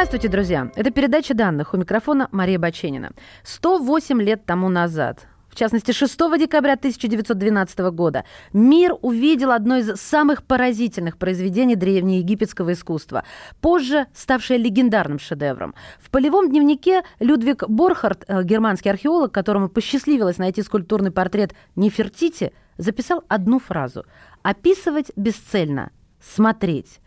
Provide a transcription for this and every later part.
Здравствуйте, друзья! Это передача данных. У микрофона Мария Баченина. 108 лет тому назад, в частности, 6 декабря 1912 года, мир увидел одно из самых поразительных произведений древнеегипетского искусства, позже ставшее легендарным шедевром. В полевом дневнике Людвиг Борхард, э, германский археолог, которому посчастливилось найти скульптурный портрет Нефертити, записал одну фразу «Описывать бесцельно, смотреть».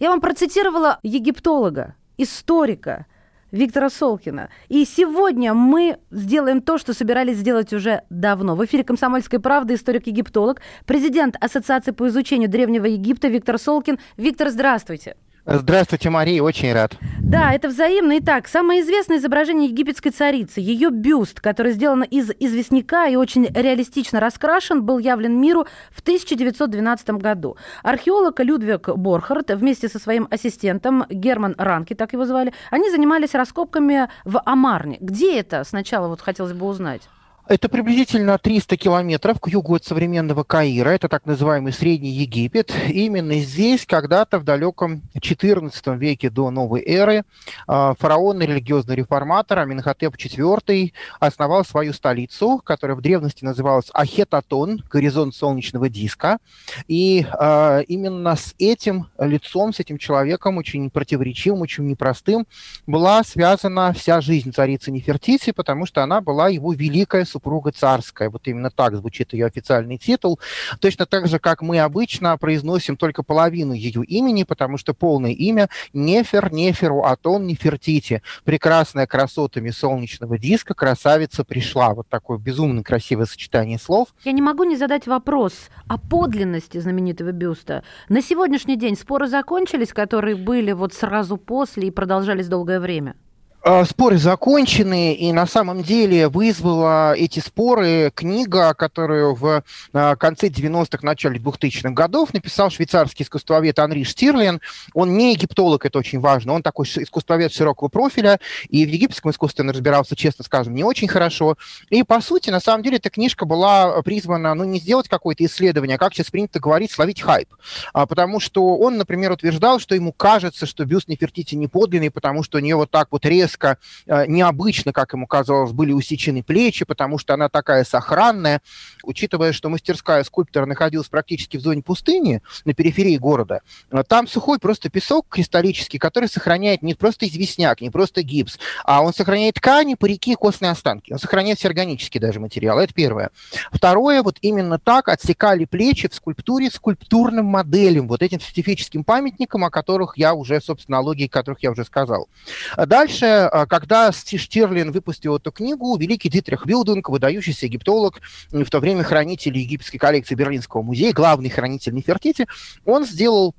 Я вам процитировала египтолога, историка Виктора Солкина. И сегодня мы сделаем то, что собирались сделать уже давно. В эфире «Комсомольской правды» историк-египтолог, президент Ассоциации по изучению Древнего Египта Виктор Солкин. Виктор, здравствуйте. Здравствуйте, Мария, очень рад. Да, это взаимно. Итак, самое известное изображение египетской царицы, ее бюст, который сделан из известняка и очень реалистично раскрашен, был явлен миру в 1912 году. Археолог Людвиг Борхард вместе со своим ассистентом Герман Ранки, так его звали, они занимались раскопками в Амарне. Где это? Сначала вот хотелось бы узнать. Это приблизительно 300 километров к югу от современного Каира. Это так называемый Средний Египет. Именно здесь когда-то в далеком XIV веке до новой эры а, фараон и религиозный реформатор Аминхотеп IV основал свою столицу, которая в древности называлась Ахетатон, горизонт солнечного диска. И а, именно с этим лицом, с этим человеком, очень противоречивым, очень непростым, была связана вся жизнь царицы Нефертити, потому что она была его великая супруга царская. Вот именно так звучит ее официальный титул. Точно так же, как мы обычно произносим только половину ее имени, потому что полное имя Нефер Неферу Атон Нефертити. Прекрасная красотами солнечного диска красавица пришла. Вот такое безумно красивое сочетание слов. Я не могу не задать вопрос о подлинности знаменитого бюста. На сегодняшний день споры закончились, которые были вот сразу после и продолжались долгое время? А, споры закончены, и на самом деле вызвала эти споры книга, которую в а, конце 90-х, начале 2000-х годов написал швейцарский искусствовед Анри Штирлин. Он не египтолог, это очень важно, он такой искусствовед широкого профиля, и в египетском искусстве он разбирался, честно скажем, не очень хорошо. И, по сути, на самом деле, эта книжка была призвана, ну, не сделать какое-то исследование, а, как сейчас принято говорить, словить хайп. Потому что он, например, утверждал, что ему кажется, что бюст Нефертити не подлинный, потому что у нее вот так вот резко резко, э, необычно, как ему казалось, были усечены плечи, потому что она такая сохранная. Учитывая, что мастерская скульптора находилась практически в зоне пустыни, на периферии города, э, там сухой просто песок кристаллический, который сохраняет не просто известняк, не просто гипс, а он сохраняет ткани, парики, костные останки. Он сохраняет все органические даже материалы. Это первое. Второе, вот именно так отсекали плечи в скульптуре скульптурным моделям, вот этим специфическим памятникам, о которых я уже, собственно, о логике которых я уже сказал. Дальше а, когда Штирлин выпустил эту книгу, великий Дитрих Вилдунг, выдающийся египтолог, в то время хранитель египетской коллекции Берлинского музея, главный хранитель Нефертити, он сделал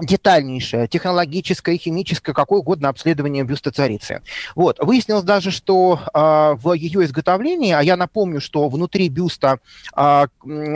детальнейшее технологическое, химическое, какое угодно обследование бюста царицы. Вот. Выяснилось даже, что э, в ее изготовлении, а я напомню, что внутри бюста э,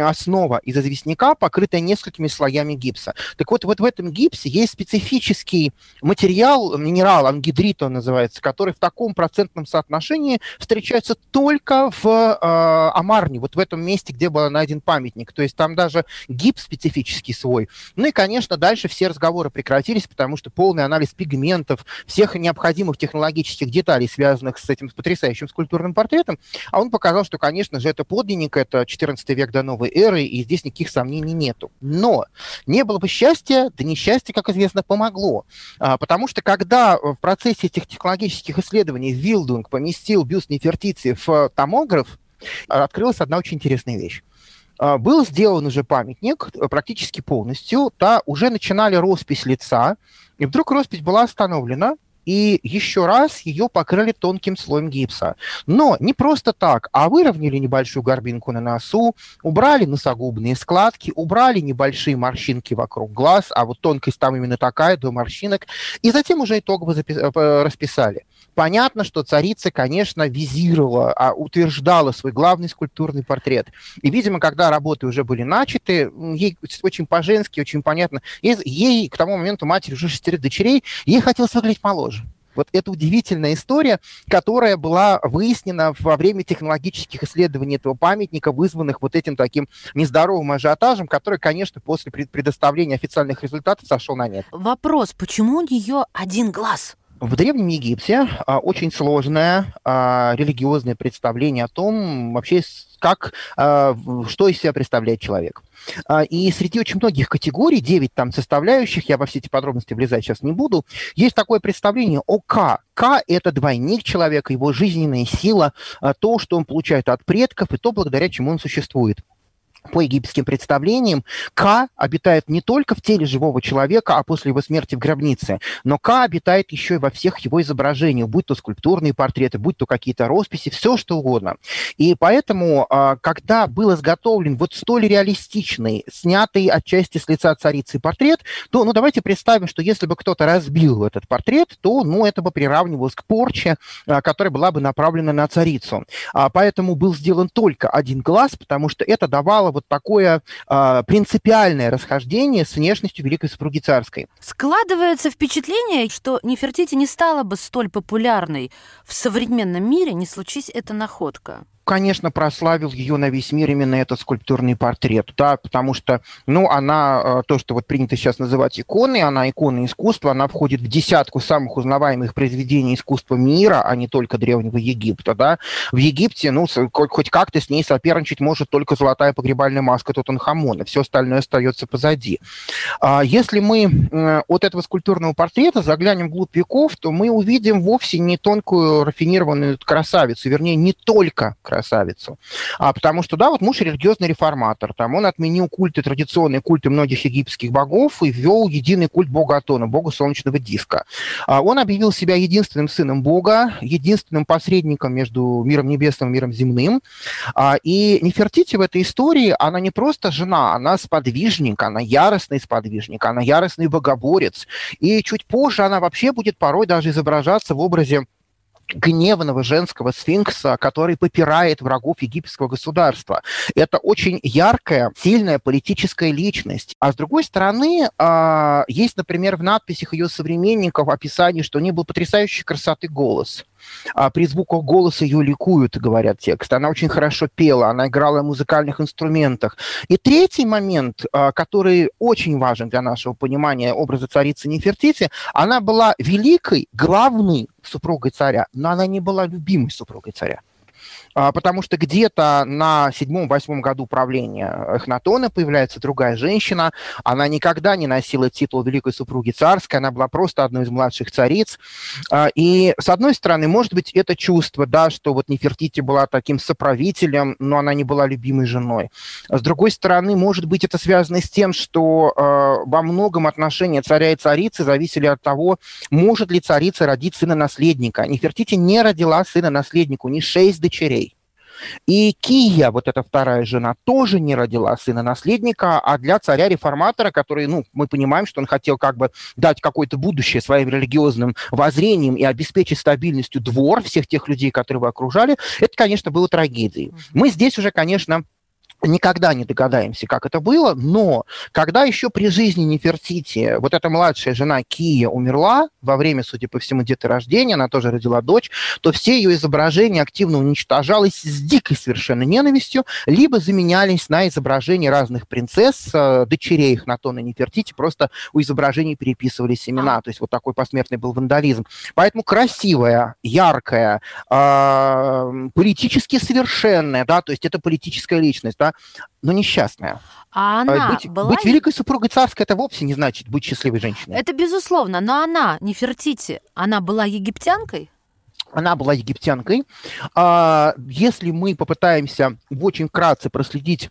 основа из известняка, покрытая несколькими слоями гипса. Так вот, вот в этом гипсе есть специфический материал, минерал, ангидрит он называется, который в таком процентном соотношении встречается только в э, Амарне, вот в этом месте, где был найден памятник. То есть там даже гипс специфический свой. Ну и, конечно, дальше все разговоры прекратились, потому что полный анализ пигментов, всех необходимых технологических деталей, связанных с этим потрясающим скульптурным портретом, а он показал, что, конечно же, это подлинник, это 14 век до новой эры, и здесь никаких сомнений нету. Но не было бы счастья, да несчастье, как известно, помогло. А, потому что когда в процессе этих технологических исследований Вилдунг поместил бюст Нефертити в томограф, открылась одна очень интересная вещь. А, был сделан уже памятник э, практически полностью, да, уже начинали роспись лица, и вдруг роспись была остановлена, и еще раз ее покрыли тонким слоем гипса. Но не просто так, а выровняли небольшую горбинку на носу, убрали носогубные складки, убрали небольшие морщинки вокруг глаз, а вот тонкость там именно такая, до морщинок, и затем уже итогово запис- расписали. Понятно, что царица, конечно, визировала, а утверждала свой главный скульптурный портрет. И, видимо, когда работы уже были начаты, ей очень по-женски, очень понятно, ей к тому моменту матери уже шестерых дочерей, ей хотелось выглядеть моложе. Вот это удивительная история, которая была выяснена во время технологических исследований этого памятника, вызванных вот этим таким нездоровым ажиотажем, который, конечно, после предоставления официальных результатов сошел на нет. Вопрос, почему у нее один глаз? В Древнем Египте а, очень сложное а, религиозное представление о том, вообще, как, а, что из себя представляет человек. А, и среди очень многих категорий, 9 там составляющих, я во все эти подробности влезать сейчас не буду, есть такое представление о К. К – это двойник человека, его жизненная сила, а, то, что он получает от предков, и то, благодаря чему он существует по египетским представлениям, К обитает не только в теле живого человека, а после его смерти в гробнице, но К обитает еще и во всех его изображениях, будь то скульптурные портреты, будь то какие-то росписи, все что угодно. И поэтому, а, когда был изготовлен вот столь реалистичный, снятый отчасти с лица царицы портрет, то, ну, давайте представим, что если бы кто-то разбил этот портрет, то, ну, это бы приравнивалось к порче, а, которая была бы направлена на царицу. А, поэтому был сделан только один глаз, потому что это давало вот такое э, принципиальное расхождение с внешностью великой супруги царской. Складывается впечатление, что Нефертити не стала бы столь популярной в современном мире, не случись эта находка конечно, прославил ее на весь мир именно этот скульптурный портрет, да, потому что, ну, она, э, то, что вот принято сейчас называть иконой, она икона искусства, она входит в десятку самых узнаваемых произведений искусства мира, а не только Древнего Египта, да. В Египте, ну, хоть как-то с ней соперничать может только золотая погребальная маска Тутанхамона, все остальное остается позади. А если мы от этого скульптурного портрета заглянем вглубь веков, то мы увидим вовсе не тонкую рафинированную красавицу, вернее, не только красавицу, красавицу. А, потому что, да, вот муж религиозный реформатор, там он отменил культы, традиционные культы многих египетских богов и ввел единый культ бога Атона, бога солнечного диска. А, он объявил себя единственным сыном бога, единственным посредником между миром небесным и миром земным. А, и Нефертити в этой истории, она не просто жена, она сподвижник, она яростный сподвижник, она яростный богоборец. И чуть позже она вообще будет порой даже изображаться в образе гневного женского сфинкса, который попирает врагов египетского государства. Это очень яркая, сильная политическая личность. А с другой стороны, а, есть, например, в надписях ее современников описание, что у нее был потрясающей красоты голос а при звуках голоса ее ликуют, говорят текст. Она очень хорошо пела, она играла на музыкальных инструментах. И третий момент, а, который очень важен для нашего понимания образа царицы Нефертити, она была великой, главной супругой царя, но она не была любимой супругой царя. А, потому что где-то на седьмом-восьмом году правления Эхнатона появляется другая женщина. Она никогда не носила титул великой супруги царской, она была просто одной из младших цариц. А, и, с одной стороны, может быть, это чувство, да, что вот Нефертити была таким соправителем, но она не была любимой женой. С другой стороны, может быть, это связано с тем, что э, во многом отношения царя и царицы зависели от того, может ли царица родить сына-наследника. Нефертити не родила сына-наследника, у них шесть дочерей. И Кия, вот эта вторая жена, тоже не родила сына-наследника, а для царя-реформатора, который, ну, мы понимаем, что он хотел как бы дать какое-то будущее своим религиозным воззрением и обеспечить стабильностью двор всех тех людей, которые его окружали, это, конечно, было трагедией. Мы здесь уже, конечно, никогда не догадаемся, как это было, но когда еще при жизни Нефертити вот эта младшая жена Кия умерла во время, судя по всему, деторождения, она тоже родила дочь, то все ее изображения активно уничтожалось с дикой совершенно ненавистью, либо заменялись на изображения разных принцесс, э, дочерей их на тон и Нефертити, просто у изображений переписывались имена, то есть вот такой посмертный был вандализм. Поэтому красивая, яркая, э, политически совершенная, да, то есть это политическая личность, да, но несчастная. А она быть, была... быть великой супругой царской это вовсе не значит быть счастливой женщиной. Это безусловно, но она, Нефертити, она была египтянкой? Она была египтянкой. А, если мы попытаемся очень вкратце проследить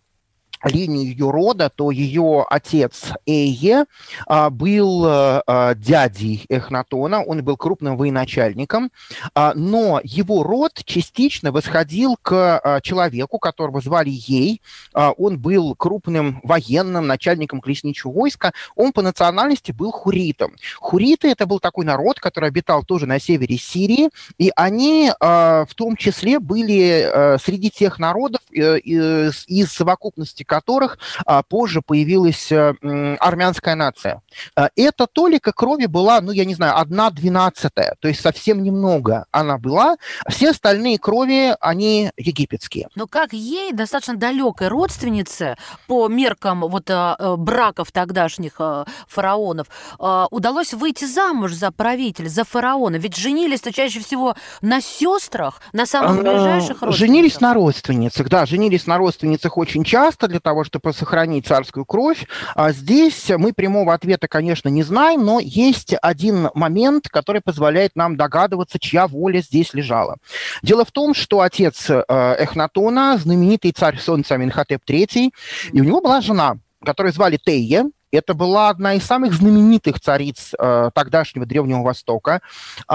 линию ее рода, то ее отец Эйе а, был а, дядей Эхнатона, он был крупным военачальником, а, но его род частично восходил к а, человеку, которого звали Ей. Он был крупным военным начальником колесничего войска, он по национальности был хуритом. Хуриты – это был такой народ, который обитал тоже на севере Сирии, и они в том числе были а, среди тех народов из совокупности которых а, позже появилась а, армянская нация. А, эта толика крови была, ну, я не знаю, одна двенадцатая, то есть совсем немного она была. Все остальные крови, они египетские. Но как ей, достаточно далекой родственнице, по меркам вот а, браков тогдашних а, фараонов, а, удалось выйти замуж за правителя, за фараона? Ведь женились-то чаще всего на сестрах, на самых ближайших родственниках. Женились на родственницах, да, женились на родственницах очень часто для того, чтобы сохранить царскую кровь. А здесь мы прямого ответа, конечно, не знаем, но есть один момент, который позволяет нам догадываться, чья воля здесь лежала. Дело в том, что отец э, Эхнатона, знаменитый царь Солнца Аминхотеп III, и у него была жена, которую звали Тейе, это была одна из самых знаменитых цариц э, тогдашнего Древнего Востока, э,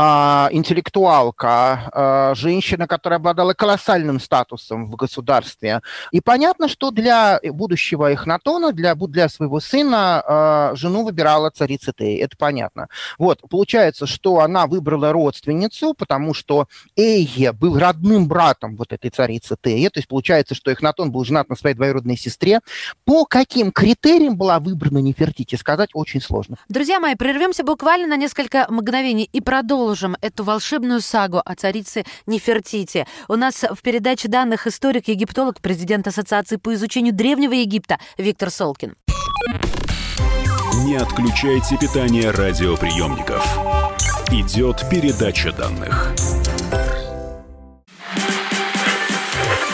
интеллектуалка, э, женщина, которая обладала колоссальным статусом в государстве. И понятно, что для будущего Эхнатона, для, для своего сына, э, жену выбирала царица Тей, это понятно. Вот, получается, что она выбрала родственницу, потому что Эйе был родным братом вот этой царицы Теи, то есть получается, что Эхнатон был женат на своей двоюродной сестре. По каким критериям была выбрана Нефертити, сказать очень сложно. Друзья мои, прервемся буквально на несколько мгновений и продолжим эту волшебную сагу о царице Нефертити. У нас в передаче данных историк-египтолог, президент Ассоциации по изучению Древнего Египта Виктор Солкин. Не отключайте питание радиоприемников. Идет передача данных.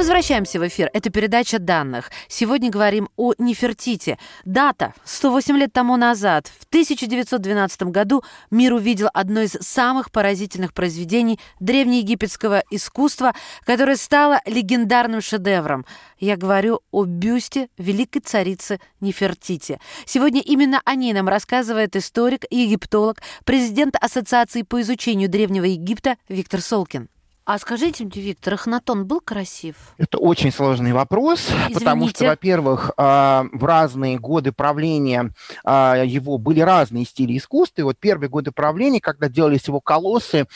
Возвращаемся в эфир. Это передача данных. Сегодня говорим о Нефертите. Дата. 108 лет тому назад, в 1912 году, мир увидел одно из самых поразительных произведений древнеегипетского искусства, которое стало легендарным шедевром. Я говорю о бюсте великой царицы Нефертити. Сегодня именно о ней нам рассказывает историк и египтолог, президент Ассоциации по изучению Древнего Египта Виктор Солкин. А скажите мне, Виктор, Эхнатон был красив? Это очень сложный вопрос, Извините. потому что, во-первых, а, в разные годы правления а, его были разные стили искусства. И вот первые годы правления, когда делались его колоссы,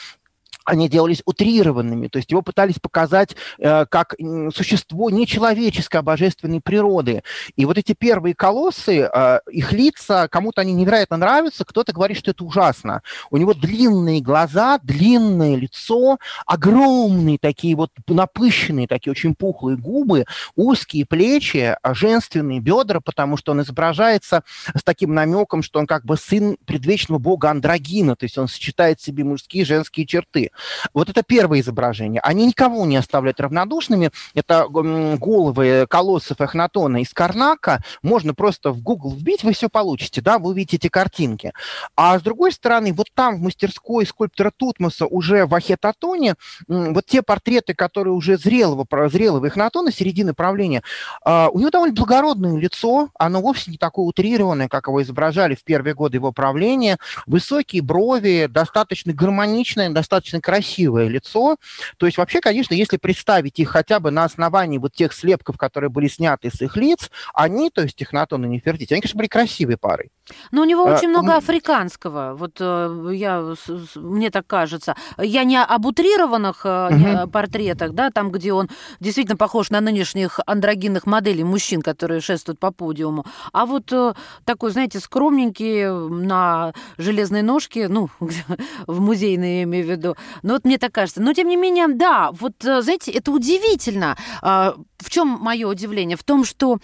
они делались утрированными, то есть его пытались показать э, как существо нечеловеческой, а божественной природы. И вот эти первые колоссы, э, их лица, кому-то они невероятно нравятся, кто-то говорит, что это ужасно. У него длинные глаза, длинное лицо, огромные такие вот напыщенные, такие очень пухлые губы, узкие плечи, а женственные бедра, потому что он изображается с таким намеком, что он как бы сын предвечного бога Андрогина, то есть он сочетает в себе мужские и женские черты. Вот это первое изображение. Они никого не оставляют равнодушными. Это головы колоссов Эхнатона из Карнака. Можно просто в Google вбить, вы все получите, да, вы увидите эти картинки. А с другой стороны, вот там в мастерской скульптора Тутмоса уже в Ахетатоне вот те портреты, которые уже зрелого, зрелого Эхнатона, середины правления, а, у него довольно благородное лицо, оно вовсе не такое утрированное, как его изображали в первые годы его правления. Высокие брови, достаточно гармоничное, достаточно красивое лицо. То есть вообще, конечно, если представить их хотя бы на основании вот тех слепков, которые были сняты с их лиц, они, то есть Технатон и Нефертити, они, конечно, были красивой парой. Но у него А, очень много африканского, вот э, я, мне так кажется. Я не об утрированных э, Мгм. не- портретах, да, там, где он действительно похож на нынешних андрогинных моделей мужчин, которые шествуют по подиуму, а вот э, такой, знаете, скромненький, э, на железной ножке, ну, в музейной я имею в виду. Ну, вот мне так кажется. Но, тем не менее, да, вот, э, знаете, это удивительно. А, В чем мое удивление? В том, что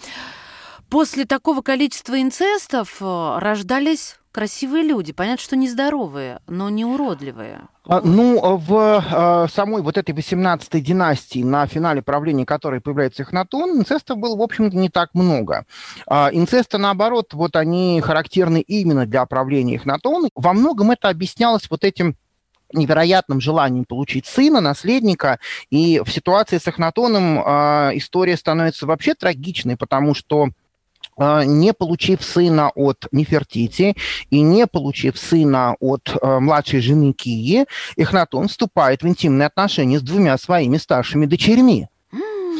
после такого количества инцестов э, рождались красивые люди. Понятно, что нездоровые, но не уродливые. А, Ну, в э, самой вот этой 18-й династии, на финале правления которой появляется Эхнатон, инцестов было, в общем-то, не так много. А Инцесты, наоборот, вот они характерны именно для правления Эхнатона. Во многом это объяснялось вот этим невероятным желанием получить сына, наследника. И в ситуации с Эхнатоном э, история становится вообще трагичной, потому что не получив сына от Нефертити и не получив сына от э, младшей жены Кии, Эхнатон вступает в интимные отношения с двумя своими старшими дочерьми.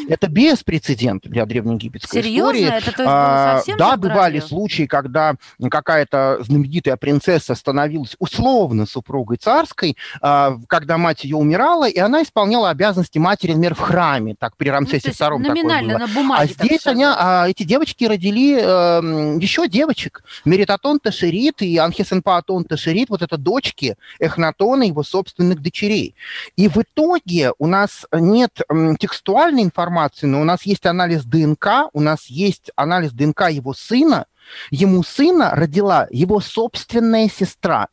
Это беспрецедент для древнеегипетской Серьезно? истории. Это то есть было А, совсем да, бывали случаи, когда какая-то знаменитая принцесса становилась условно супругой царской, а, когда мать ее умирала, и она исполняла обязанности матери, например, в храме. Так при Ну, Рамсесе есть II такое номинально было. на А бумаге. так здесь они, а, эти девочки родили эм, еще девочек. Меритатон Ташерит и Анхисенпаатон Ташерит, вот это дочки Эхнатона, его собственных дочерей. И в итоге у нас нет текстуальной информации, но у нас есть анализ ДНК, у нас есть анализ ДНК его сына. Ему сына родила его собственная сестра.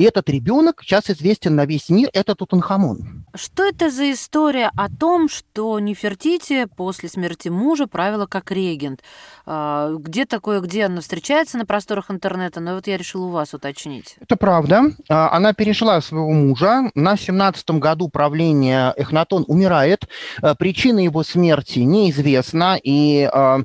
И этот ребенок сейчас известен на весь мир, это Тутанхамон. Что это за история о том, что Нефертити после смерти мужа правила как регент? А, Где такое, где она встречается на просторах интернета? Но вот я решила у вас уточнить. Это правда. А, Она перешла своего мужа. На 17-м году правления Эхнатон умирает. А, Причина его смерти неизвестна. И, а,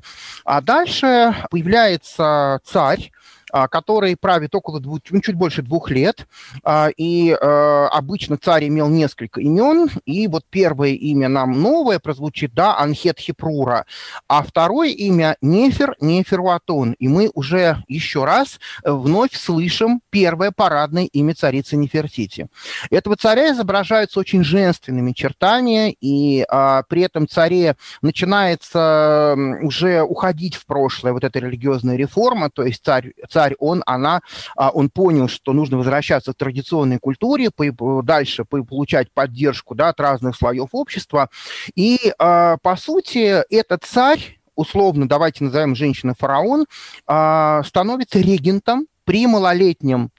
дальше появляется царь, который правит около двух, ну, чуть больше двух лет. А, И э, обычно царь имел несколько имен. И вот первое имя нам новое прозвучит, да, Анхет Хипрура. А второе имя Нефер, Неферуатон. И мы уже еще раз э, вновь слышим первое парадное имя царицы Нефертити. Этого царя изображают с очень женственными чертами, и а, при этом царе начинается уже уходить в прошлое вот эта религиозная реформа, то есть царь, царь он, она, а, он понял, что нужно возвращаться к традиционной культуре, по- дальше по- получать поддержку да, от разных слоев общества, и а, по сути этот царь условно, давайте назовем женщину фараон, а, становится регентом при малолетнем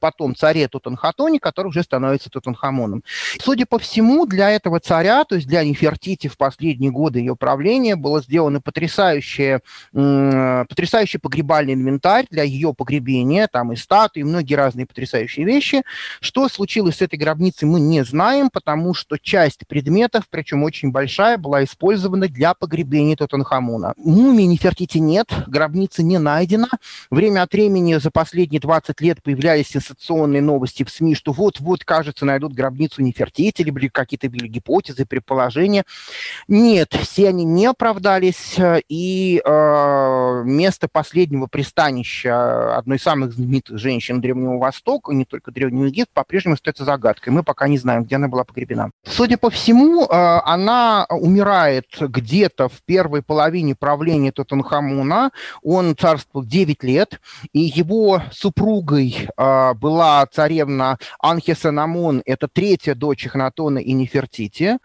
потом царе Тутанхатоне, который уже становится Тутанхамоном. Судя по всему, для этого царя, то есть для Нефертити в последние годы ее правления, было сделано потрясающее, потрясающий погребальный инвентарь для ее погребения, там и статуи, и многие разные потрясающие вещи. Что случилось с этой гробницей, мы не знаем, потому что часть предметов, причем очень большая, была использована для погребения Тутанхамона. Мумии Нефертити нет, гробница не найдена. Время от времени за последние 20 лет появлялись сенсационные новости в СМИ, что вот-вот, кажется, найдут гробницу Нефертити, или какие-то были гипотезы, предположения. Нет, все они не оправдались, э, и э, место последнего пристанища одной из самых знаменитых женщин Древнего Востока, не только Древнего Египта, по-прежнему остается загадкой. Мы пока не знаем, где она была погребена. Судя по всему, э, она умирает где-то в первой половине правления Тутанхамона. Он царствовал 9 лет, и его супругой э, была царевна Анхесенамон, это третья дочь Эхнатона и Нефертити.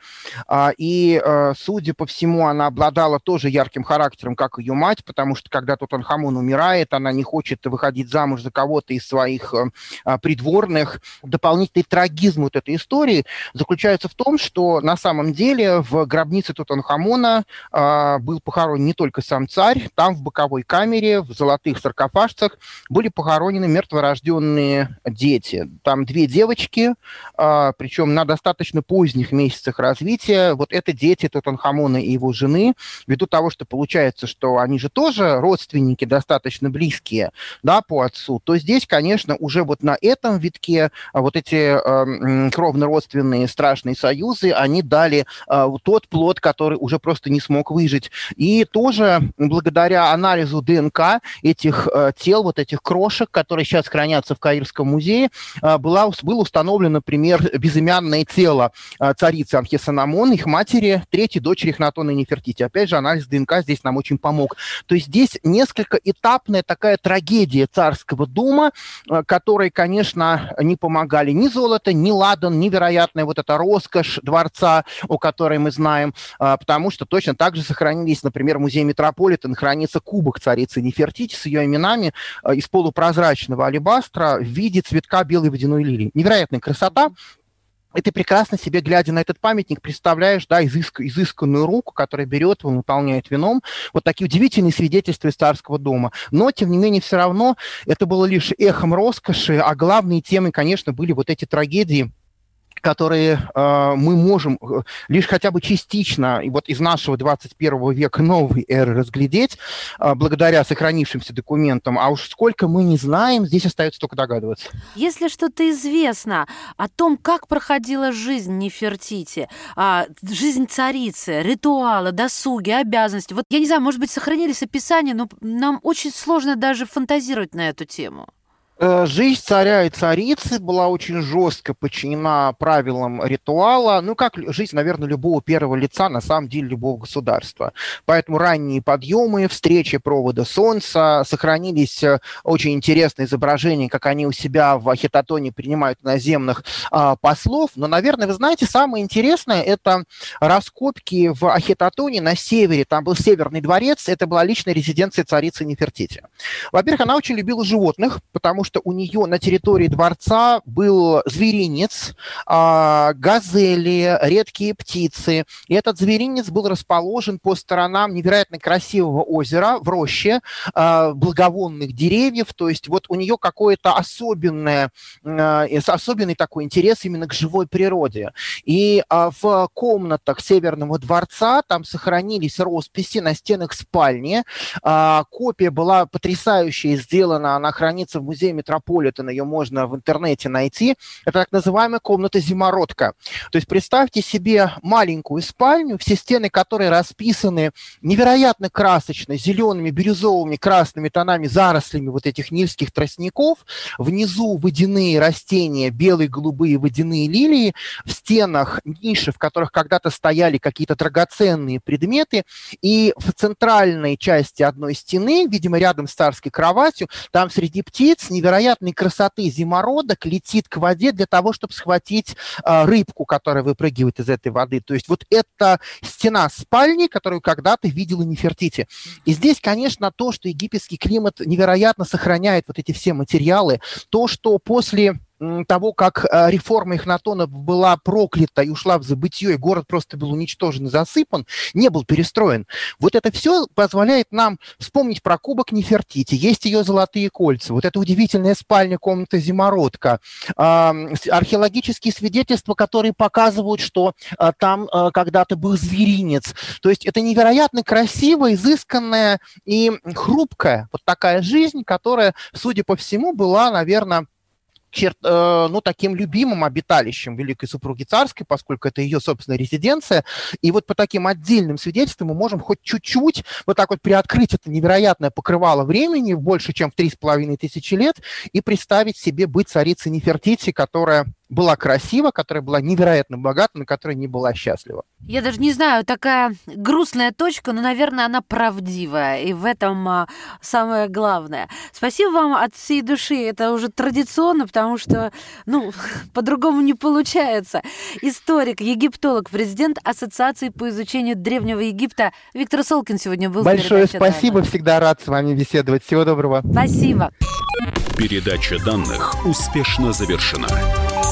А, И, э, судя по всему, она обладала тоже ярким характером, как ее мать, потому что когда Тутанхамон умирает, она не хочет выходить замуж за кого-то из своих а, придворных. Дополнительный трагизм вот этой истории заключается в том, что на самом деле в гробнице Тутанхамона а, был похоронен не только сам царь, там в боковой камере, в золотых саркофажцах были похоронены мертворожденные дети. Там две девочки, а, причем на достаточно поздних месяцах развития. Вот это дети Тутанхамона и его жены. Ввиду того, что получается, что они же тоже родственники достаточно близкие да, по отцу, то здесь, конечно, уже вот на этом витке а, вот эти э, кровно-родственные страшные союзы, они дали тот плод, который уже просто не смог выжить. И тоже благодаря анализу ДНК этих тел, вот этих крошек, кошек, которые сейчас хранятся в Каирском музее, была, было установлено, например, безымянное тело царицы Анхесанамон, их матери, третьей дочери Эхнатона и Нефертити. Опять же, анализ ДНК здесь нам очень помог. То есть здесь несколько этапная такая трагедия царского дома, которой, конечно, не помогали ни золото, ни ладан, невероятная вот эта роскошь дворца, о которой мы знаем, потому что точно так же сохранились, например, в музее Метрополитен хранится кубок царицы Нефертити с ее именами из полупрозрачного алебастра в виде цветка белой водяной лилии. Невероятная красота, и ты прекрасно себе, глядя на этот памятник, представляешь, да, изыск, изысканную руку, которая берет его, наполняет вином. Вот такие удивительные свидетельства из царского дома. Но, тем не менее, все равно это было лишь эхом роскоши, а главные темы, конечно, были вот эти трагедии, которые э, мы можем э, лишь хотя бы частично и вот из нашего 21 века новой эры разглядеть э, благодаря сохранившимся документам, а уж сколько мы не знаем, здесь остается только догадываться. Если что-то известно о том, как проходила жизнь Нефертити, а, жизнь царицы, ритуалы, досуги, обязанности, вот я не знаю, может быть, сохранились описания, но нам очень сложно даже фантазировать на эту тему. Э, жизнь царя и царицы была очень жестко подчинена правилам ритуала, ну, как жизнь, наверное, любого первого лица, на самом деле, любого государства. Поэтому ранние подъемы, встречи провода солнца, сохранились э, очень интересные изображения, как они у себя в Ахитотоне принимают наземных а, послов. Но, наверное, вы знаете, самое интересное – это раскопки в Ахитотоне на севере. Там был Северный дворец, это была личная резиденция царицы Нефертити. Во-первых, она очень любила животных, потому что у нее на территории дворца был зверинец, а, газели, редкие птицы. И этот зверинец был расположен по сторонам невероятно красивого озера в роще, а, благовонных деревьев. То есть вот у нее какое-то особенное, а, особенный такой интерес именно к живой природе. И в комнатах Северного дворца там сохранились росписи на стенах спальни. Копия была потрясающая сделана, она хранится в музее Метрополитен, ее можно в интернете найти. Это так называемая комната-зимородка. То есть представьте себе маленькую спальню, все стены которой расписаны невероятно красочно, зелеными, бирюзовыми, красными тонами, зарослями вот этих нильских тростников. Внизу водяные растения, белые, голубые водяные лилии. В стенах ниши, в которых когда-то стояли какие-то драгоценные предметы. И в центральной части одной стены, видимо, рядом с царской кроватью, там среди птиц невероятной красоты зимородок летит к воде для того, чтобы схватить э, рыбку, которая выпрыгивает из этой воды. То есть вот это стена спальни, которую когда-то видела Нефертити. И здесь, конечно, то, что египетский климат невероятно сохраняет вот эти все материалы, то, что после того, как э, реформа Эхнатона была проклята и ушла в забытье, и город просто был уничтожен и засыпан, не был перестроен. Вот это все позволяет нам вспомнить про кубок Нефертити. Есть ее золотые кольца, вот эта удивительная спальня, комната Зимородка, археологические свидетельства, которые показывают, что э, там э, когда-то был зверинец. То есть это невероятно красивая, изысканная и хрупкая вот такая жизнь, которая, судя по всему, была, наверное, черт, э, ну, таким любимым обиталищем великой супруги царской, поскольку это ее собственная резиденция. И вот по таким отдельным свидетельствам мы можем хоть чуть-чуть вот так вот приоткрыть это невероятное покрывало времени, больше, чем в три с половиной тысячи лет, и представить себе быть царицей Нефертити, которая была красива, которая была невероятно богата, но которая не была счастлива. Я даже не знаю, такая грустная точка, но, наверное, она правдивая, и в этом а, самое главное. Спасибо вам от всей души, это уже традиционно, потому что, ну, по-другому не получается. Историк, египтолог, президент Ассоциации по изучению Древнего Египта Виктор Солкин сегодня был Большое спасибо, данных. всегда рад с вами беседовать. Всего доброго. Спасибо. Передача данных успешно завершена.